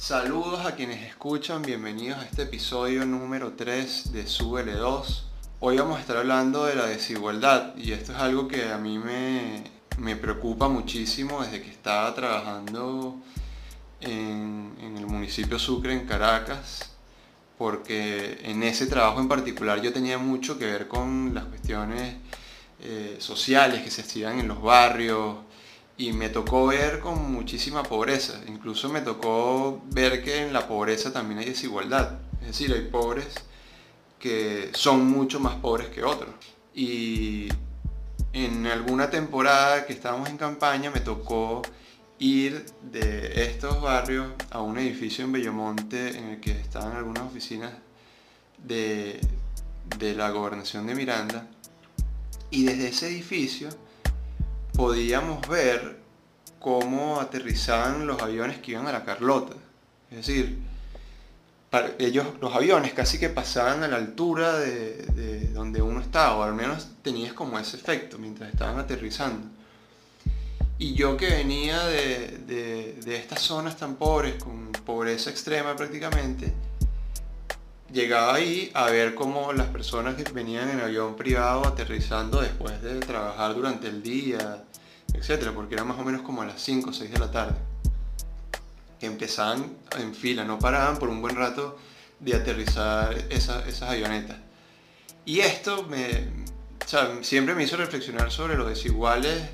Saludos a quienes escuchan, bienvenidos a este episodio número 3 de SUBL2. Hoy vamos a estar hablando de la desigualdad y esto es algo que a mí me, me preocupa muchísimo desde que estaba trabajando en, en el municipio Sucre, en Caracas, porque en ese trabajo en particular yo tenía mucho que ver con las cuestiones eh, sociales que se hacían en los barrios y me tocó ver con muchísima pobreza. Incluso me tocó ver que en la pobreza también hay desigualdad. Es decir, hay pobres que son mucho más pobres que otros. Y en alguna temporada que estábamos en campaña me tocó ir de estos barrios a un edificio en Bellomonte en el que estaban algunas oficinas de, de la gobernación de Miranda y desde ese edificio podíamos ver cómo aterrizaban los aviones que iban a la Carlota. Es decir, ellos, los aviones casi que pasaban a la altura de, donde uno estaba, o al menos tenías como ese efecto mientras estaban aterrizando. Y yo que venía de, de estas zonas tan pobres, con pobreza extrema prácticamente, llegaba ahí a ver cómo las personas que venían en avión privado aterrizando después de trabajar durante el día, etcétera, porque era más o menos como a las 5 o 6 de la tarde, empezaban en fila, no paraban por un buen rato de aterrizar esas avionetas. Y esto me, siempre me hizo reflexionar sobre lo desiguales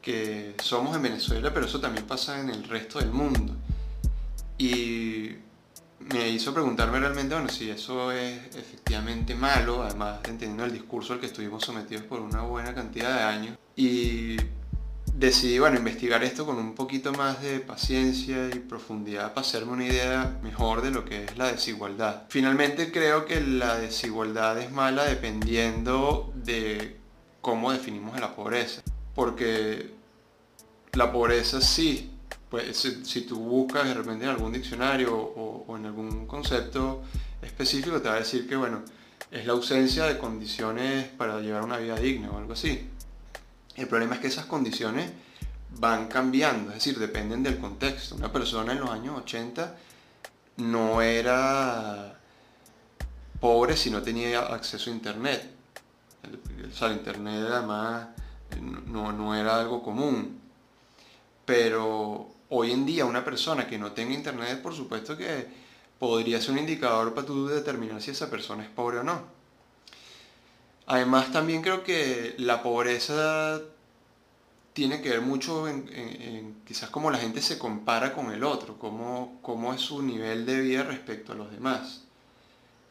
que somos en Venezuela, pero eso también pasa en el resto del mundo. Y me hizo preguntarme realmente, bueno, si eso es efectivamente malo, además entendiendo el discurso al que estuvimos sometidos por una buena cantidad de años. Y decidí, bueno, investigar esto con un poquito más de paciencia y profundidad para hacerme una idea mejor de lo que es la desigualdad. Finalmente creo que la desigualdad es mala dependiendo de cómo definimos la pobreza. Porque la pobreza sí pues si, tú buscas de repente en algún diccionario o, en algún concepto específico, te va a decir que, bueno, es la ausencia de condiciones para llevar una vida digna o algo así. El problema es que esas condiciones van cambiando, es decir, dependen del contexto. Una persona en los años 80 no era pobre si no tenía acceso a Internet. O sea, el Internet además no, no era algo común. Pero hoy en día una persona que no tenga internet, por supuesto que podría ser un indicador para tú determinar si esa persona es pobre o no. Además también creo que la pobreza tiene que ver mucho en, quizás cómo la gente se compara con el otro, cómo, cómo es su nivel de vida respecto a los demás.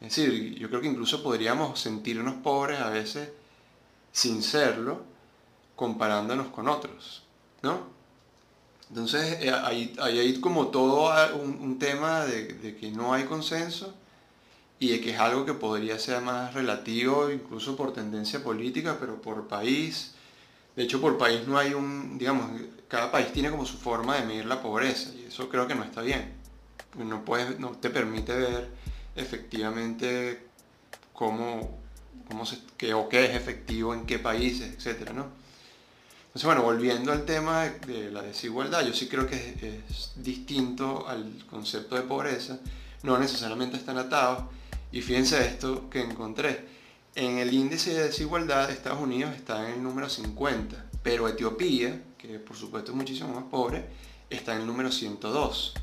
Es decir, yo creo que incluso podríamos sentirnos pobres a veces sin serlo, comparándonos con otros, ¿no? Entonces, eh, ahí, hay como todo un, tema de, que no hay consenso y de que es algo que podría ser más relativo, incluso por tendencia política, pero por país. De hecho, por país no hay un, digamos, cada país tiene como su forma de medir la pobreza y eso creo que no está bien. No, puedes, no te permite ver efectivamente cómo, cómo se, qué, o qué es efectivo en qué países, etcétera, ¿no? Entonces, bueno, volviendo al tema de la desigualdad, yo sí creo que es, distinto al concepto de pobreza, no necesariamente están atados. Y fíjense esto que encontré. En el índice de desigualdad, Estados Unidos está en el número 50, pero Etiopía, que por supuesto es muchísimo más pobre, está en el número 102.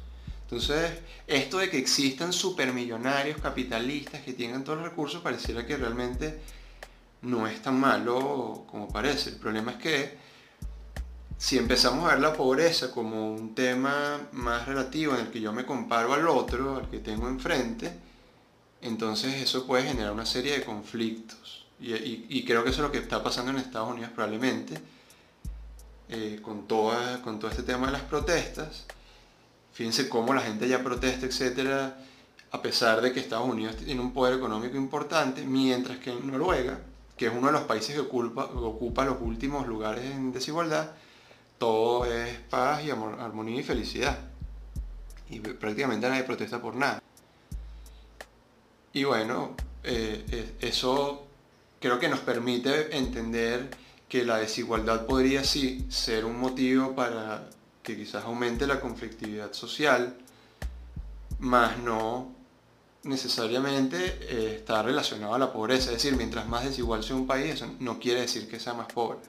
Entonces, esto de que existan supermillonarios capitalistas que tengan todos los recursos, pareciera que realmente no es tan malo como parece. El problema es que si empezamos a ver la pobreza como un tema más relativo en el que yo me comparo al otro, al que tengo enfrente, entonces eso puede generar una serie de conflictos. Y, creo que eso es lo que está pasando en Estados Unidos probablemente, eh, con, todo este tema de las protestas. Fíjense cómo la gente ya protesta, etcétera, a pesar de que Estados Unidos tiene un poder económico importante, mientras que en Noruega, que es uno de los países que ocupa los últimos lugares en desigualdad, todo es paz y armonía y felicidad. Y prácticamente nadie protesta por nada. Y bueno, eh, eso creo que nos permite entender que la desigualdad podría sí ser un motivo para que quizás aumente la conflictividad social, más no necesariamente eh, está relacionado a la pobreza. Es decir, mientras más desigual sea un país, eso no quiere decir que sea más pobre.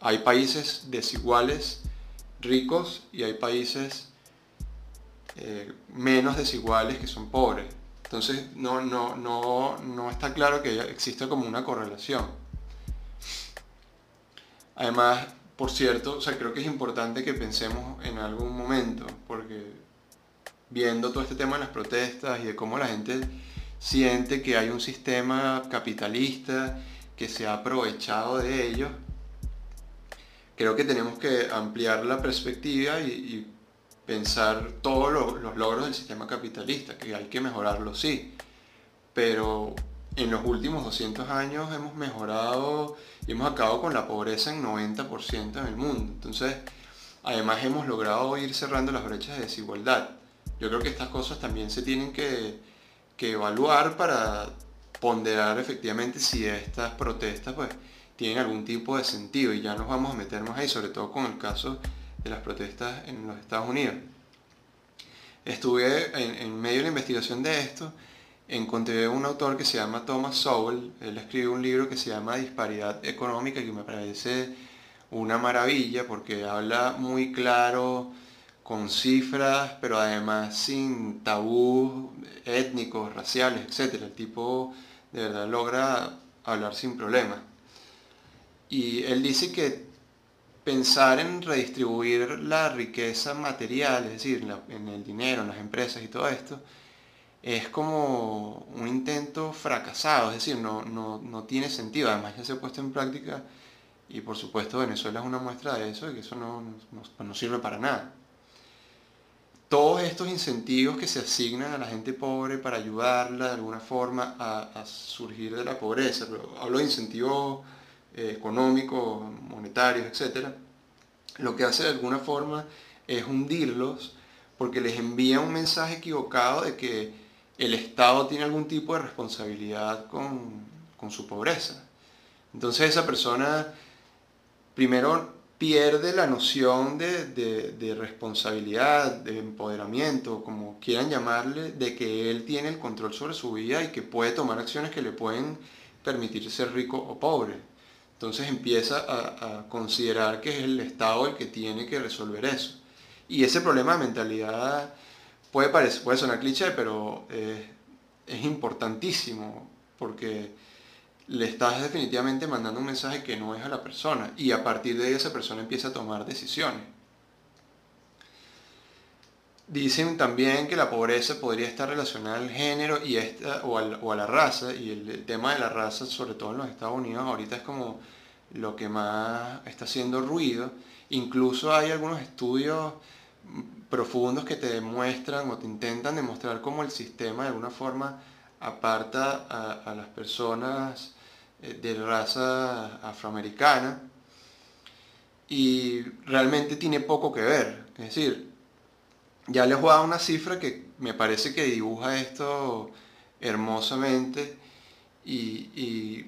Hay países desiguales, ricos, y hay países eh, menos desiguales que son pobres. Entonces no, no, no, no está claro que exista como una correlación. Además, por cierto, o sea, creo que es importante que pensemos en algún momento, porque viendo todo este tema de las protestas y de cómo la gente siente que hay un sistema capitalista que se ha aprovechado de ellos, creo que tenemos que ampliar la perspectiva y, pensar todos los logros del sistema capitalista, que hay que mejorarlo, sí, pero en los últimos 200 años hemos mejorado y hemos acabado con la pobreza en 90% en el mundo. Entonces, además hemos logrado ir cerrando las brechas de desigualdad. Yo creo que estas cosas también se tienen que, que evaluar para ponderar efectivamente si estas protestas pues tienen algún tipo de sentido y ya nos vamos a meter más ahí, sobre todo con el caso de las protestas en los Estados Unidos. Estuve en, medio de la investigación de esto encontré un autor que se llama Thomas Sowell, él escribió un libro que se llama Disparidad Económica, que me parece una maravilla porque habla muy claro, con cifras, pero además sin tabú étnicos, raciales, etc. El tipo de verdad logra hablar sin problemas. Y él dice que pensar en redistribuir la riqueza material, es decir, en el dinero, en las empresas y todo esto, es como un intento fracasado, es decir, no, no, tiene sentido, además ya se ha puesto en práctica y por supuesto Venezuela es una muestra de eso y que eso no, no sirve para nada. Todos estos incentivos que se asignan a la gente pobre para ayudarla de alguna forma a, surgir de la pobreza, hablo de incentivos eh, económicos, monetarios, etc., lo que hace de alguna forma es hundirlos porque les envía un mensaje equivocado de que el Estado tiene algún tipo de responsabilidad con, su pobreza. Entonces esa persona primero pierde la noción de, responsabilidad, de empoderamiento, como quieran llamarle, de que él tiene el control sobre su vida y que puede tomar acciones que le pueden permitir ser rico o pobre. Entonces empieza a, considerar que es el Estado el que tiene que resolver eso. Y ese problema de mentalidad puede, parecer, puede sonar cliché, pero eh, es importantísimo porque le estás definitivamente mandando un mensaje que no es a la persona y a partir de ahí esa persona empieza a tomar decisiones. Dicen también que la pobreza podría estar relacionada al género y esta, o, a la raza, y el, tema de la raza, sobre todo en los Estados Unidos, ahorita es como lo que más está haciendo ruido. Incluso hay algunos estudios profundos que te demuestran o te intentan demostrar cómo el sistema de alguna forma aparta a, las personas eh, de raza afroamericana y realmente tiene poco que ver. Es decir, ya les voy a dar una cifra que me parece que dibuja esto hermosamente y,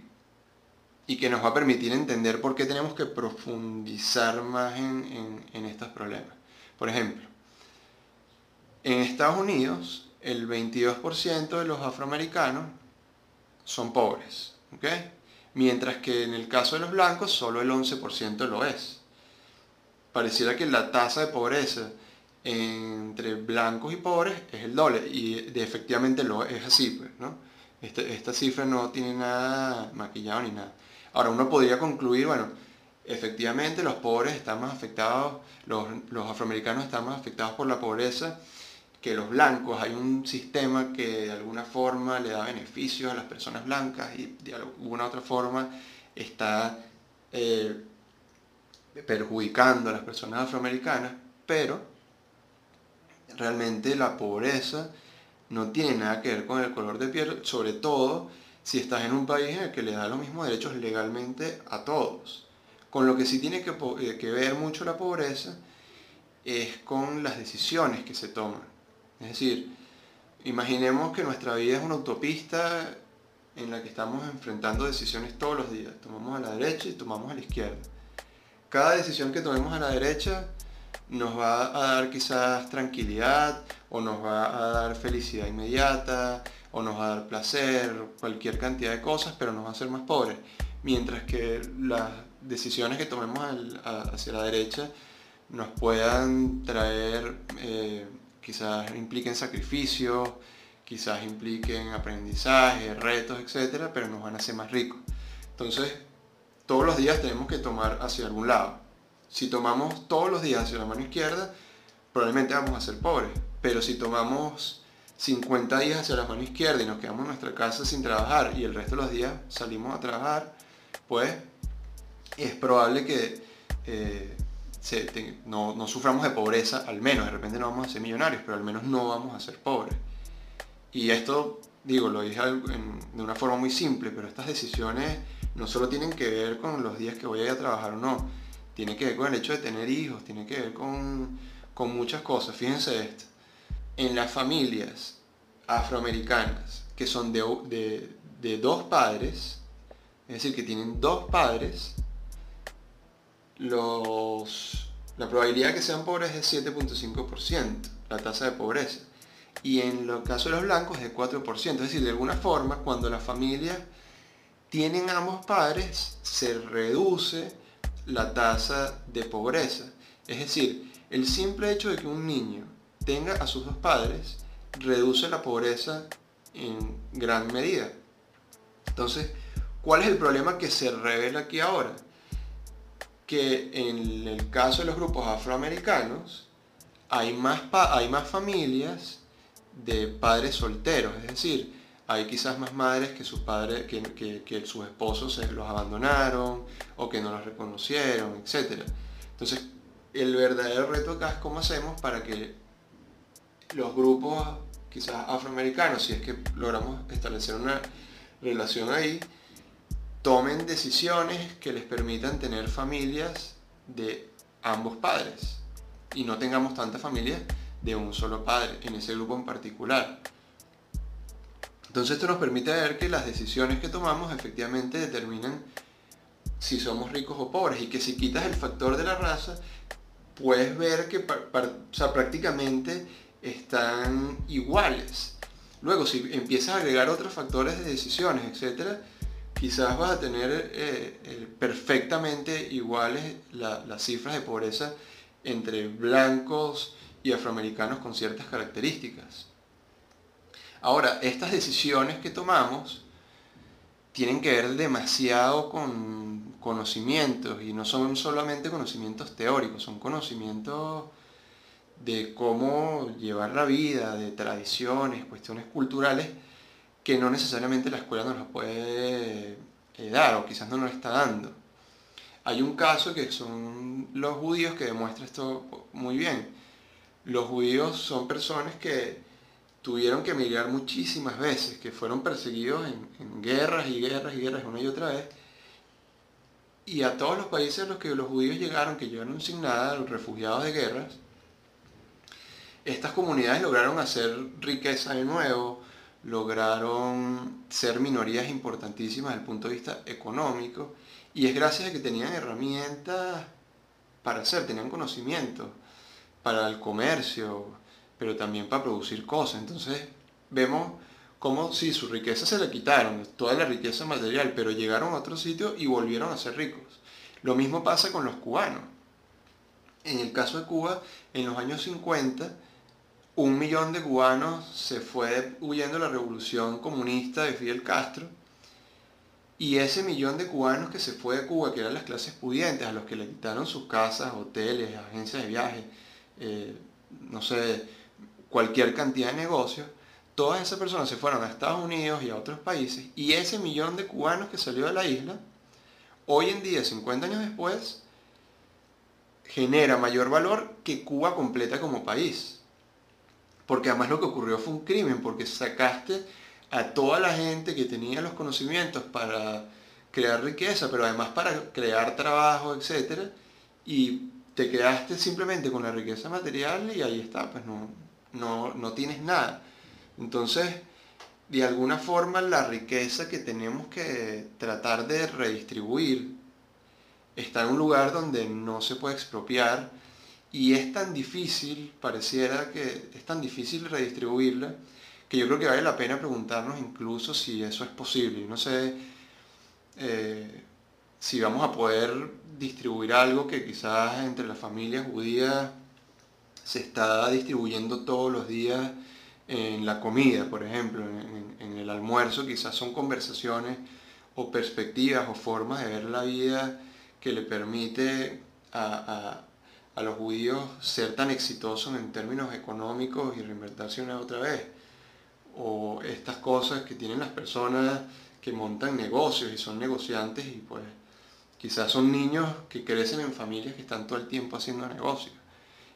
que nos va a permitir entender por qué tenemos que profundizar más en, en estos problemas. Por ejemplo, en Estados Unidos, el 22% de los afroamericanos son pobres, mientras que en el caso de los blancos solo el 11% lo es. Pareciera que la tasa de pobreza entre blancos y pobres es el doble, y efectivamente lo es así, pues, ¿no? Este, esta cifra no tiene nada maquillado ni nada. Ahora uno podría concluir, bueno, efectivamente los pobres están más afectados, los, los afroamericanos están más afectados por la pobreza que los blancos, hay un sistema que de alguna forma le da beneficios a las personas blancas y de alguna otra forma está eh, perjudicando a las personas afroamericanas, pero realmente la pobreza no tiene nada que ver con el color de piel, sobre todo si estás en un país en el que le da los mismos derechos legalmente a todos. Con lo que sí tiene que, eh, que ver mucho la pobreza es con las decisiones que se toman. Es decir, imaginemos que nuestra vida es una autopista en la que estamos enfrentando decisiones todos los días. Tomamos a la derecha y tomamos a la izquierda. Cada decisión que tomemos a la derecha nos va a dar quizás tranquilidad o nos va a dar felicidad inmediata o nos va a dar placer, cualquier cantidad de cosas, pero nos va a hacer más pobres. Mientras que las decisiones que tomemos hacia la derecha nos puedan traer, eh, quizás impliquen sacrificios, quizás impliquen aprendizaje, retos, etcétera, pero nos van a hacer más ricos. Entonces, todos los días tenemos que tomar hacia algún lado. Si tomamos todos los días hacia la mano izquierda, probablemente vamos a ser pobres. Pero si tomamos 50 días hacia la mano izquierda y nos quedamos en nuestra casa sin trabajar y el resto de los días salimos a trabajar, pues es probable que eh, no, no, suframos de pobreza, al menos, de repente no vamos a ser millonarios, pero al menos no vamos a ser pobres. Y esto, digo, lo dije de una forma muy simple, pero estas decisiones no solo tienen que ver con los días que voy a ir a trabajar o no, tiene que ver con el hecho de tener hijos, tiene que ver con, con muchas cosas. Fíjense esto, en las familias afroamericanas que son de, de, de dos padres, es decir, que tienen dos padres, los, la probabilidad de que sean pobres es 7.5%, la tasa de pobreza. Y en el caso de los blancos es de 4%. Es decir, de alguna forma, cuando las familias tienen ambos padres, se reduce la tasa de pobreza. Es decir, el simple hecho de que un niño tenga a sus dos padres reduce la pobreza en gran medida. Entonces, ¿cuál es el problema que se revela aquí ahora? Que en el caso de los grupos afroamericanos hay más, hay más familias de padres solteros, es decir, hay quizás más madres que sus padres, que, sus esposos los abandonaron o que no los reconocieron, etc. Entonces, el verdadero reto acá es cómo hacemos para que los grupos quizás afroamericanos, si es que logramos establecer una relación ahí, tomen decisiones que les permitan tener familias de ambos padres y no tengamos tantas familias de un solo padre en ese grupo en particular. Entonces esto nos permite ver que las decisiones que tomamos efectivamente determinan si somos ricos o pobres y que si quitas el factor de la raza, puedes ver que prácticamente están iguales. Luego, si empiezas a agregar otros factores de decisiones, etc., quizás vas a tener eh, perfectamente iguales las cifras de pobreza entre blancos y afroamericanos con ciertas características. Ahora, estas decisiones que tomamos tienen que ver demasiado con conocimientos y no son solamente conocimientos teóricos, son conocimientos de cómo llevar la vida, de tradiciones, cuestiones culturales que no necesariamente la escuela nos las puede eh, dar o quizás no nos está dando. Hay un caso que son los judíos que demuestra esto muy bien. Los judíos son personas que tuvieron que emigrar muchísimas veces, que fueron perseguidos en, guerras y guerras y guerras una y otra vez. Y a todos los países a los que los judíos llegaron, que llegaron sin nada, los refugiados de guerras, estas comunidades lograron hacer riqueza de nuevo, lograron ser minorías importantísimas desde el punto de vista económico, y es gracias a que tenían herramientas para hacer, tenían conocimiento para el comercio, pero también para producir cosas. Entonces vemos como si su riqueza se le quitaron, toda la riqueza material, pero llegaron a otro sitio y volvieron a ser ricos. Lo mismo pasa con los cubanos. En el caso de Cuba, en los años 50, un millón de cubanos se fue huyendo de la revolución comunista de Fidel Castro. Y ese millón de cubanos que se fue de Cuba, que eran las clases pudientes, a los que le quitaron sus casas, hoteles, agencias de viaje, eh, no sé, cualquier cantidad de negocios, todas esas personas se fueron a Estados Unidos y a otros países y ese millón de cubanos que salió de la isla, hoy en día, 50 años después, genera mayor valor que Cuba completa como país. Porque además lo que ocurrió fue un crimen, porque sacaste a toda la gente que tenía los conocimientos para crear riqueza, pero además para crear trabajo, etc. Y te quedaste simplemente con la riqueza material y ahí está, pues no, no, tienes nada. Entonces, de alguna forma la riqueza que tenemos que tratar de redistribuir está en un lugar donde no se puede expropiar Y es tan difícil, pareciera que es tan difícil redistribuirla, que yo creo que vale la pena preguntarnos incluso si eso es posible. No sé eh, si vamos a poder distribuir algo que quizás entre las familias judías se está distribuyendo todos los días en la comida, por ejemplo, en, el almuerzo, quizás son conversaciones o perspectivas o formas de ver la vida que le permite a a los judíos ser tan exitosos en términos económicos y reinvertirse una otra vez. O estas cosas que tienen las personas que montan negocios y son negociantes y pues quizás son niños que crecen en familias que están todo el tiempo haciendo negocios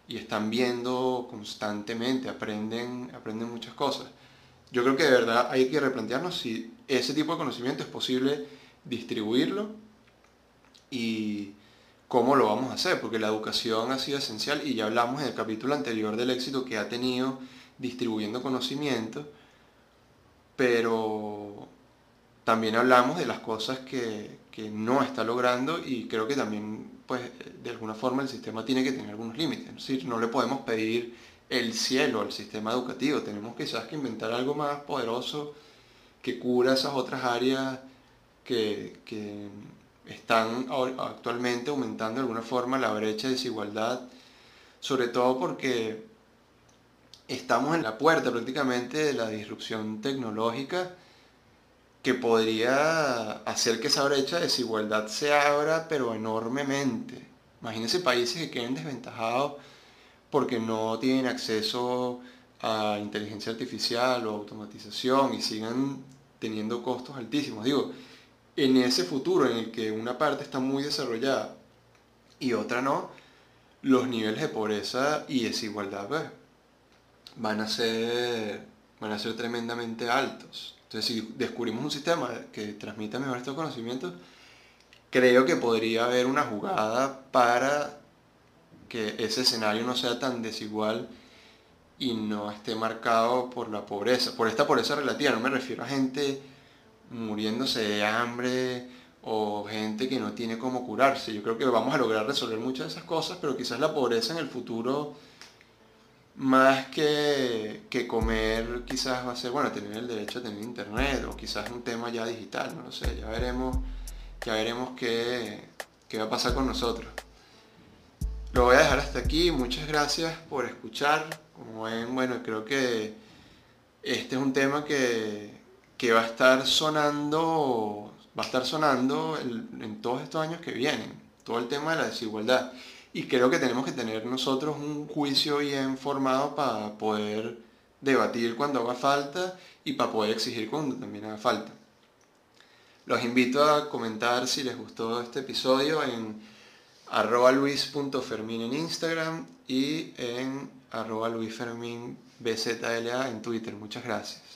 y están viendo constantemente, aprenden, aprenden muchas cosas. Yo creo que de verdad hay que replantearnos si ese tipo de conocimiento es posible distribuirlo y cómo lo vamos a hacer, porque la educación ha sido esencial y ya hablamos en el capítulo anterior del éxito que ha tenido distribuyendo conocimiento, pero también hablamos de las cosas que, no está logrando y creo que también, pues, de alguna forma el sistema tiene que tener algunos límites. Es decir, no le podemos pedir el cielo al sistema educativo, tenemos quizás que inventar algo más poderoso que cura esas otras áreas que, que están actualmente aumentando de alguna forma la brecha de desigualdad, sobre todo porque estamos en la puerta prácticamente de la disrupción tecnológica que podría hacer que esa brecha de desigualdad se abra, pero enormemente. Imagínense países que queden desventajados porque no tienen acceso a inteligencia artificial o automatización y sigan teniendo costos altísimos. Digo, en ese futuro en el que una parte está muy desarrollada y otra no, los niveles de pobreza y desigualdad pues, van, a ser, van a ser tremendamente altos. Entonces, si descubrimos un sistema que transmita mejor estos conocimientos, creo que podría haber una jugada para que ese escenario no sea tan desigual y no esté marcado por la pobreza, por esta pobreza relativa, no me refiero a gente muriéndose de hambre o gente que no tiene cómo curarse. Yo creo que vamos a lograr resolver muchas de esas cosas, pero quizás la pobreza en el futuro, más que, que comer, quizás va a ser, bueno, tener el derecho a tener internet o quizás un tema ya digital, no lo sé, ya veremos, ya veremos qué, qué va a pasar con nosotros. Lo voy a dejar hasta aquí, muchas gracias por escuchar. Como ven, bueno, creo que este es un tema que, que va a estar sonando, va a estar sonando en todos estos años que vienen, todo el tema de la desigualdad. Y creo que tenemos que tener nosotros un juicio bien formado para poder debatir cuando haga falta y para poder exigir cuando también haga falta. Los invito a comentar si les gustó este episodio en arroba luis.fermin en Instagram y en arroba luisferminbzla en Twitter. Muchas gracias.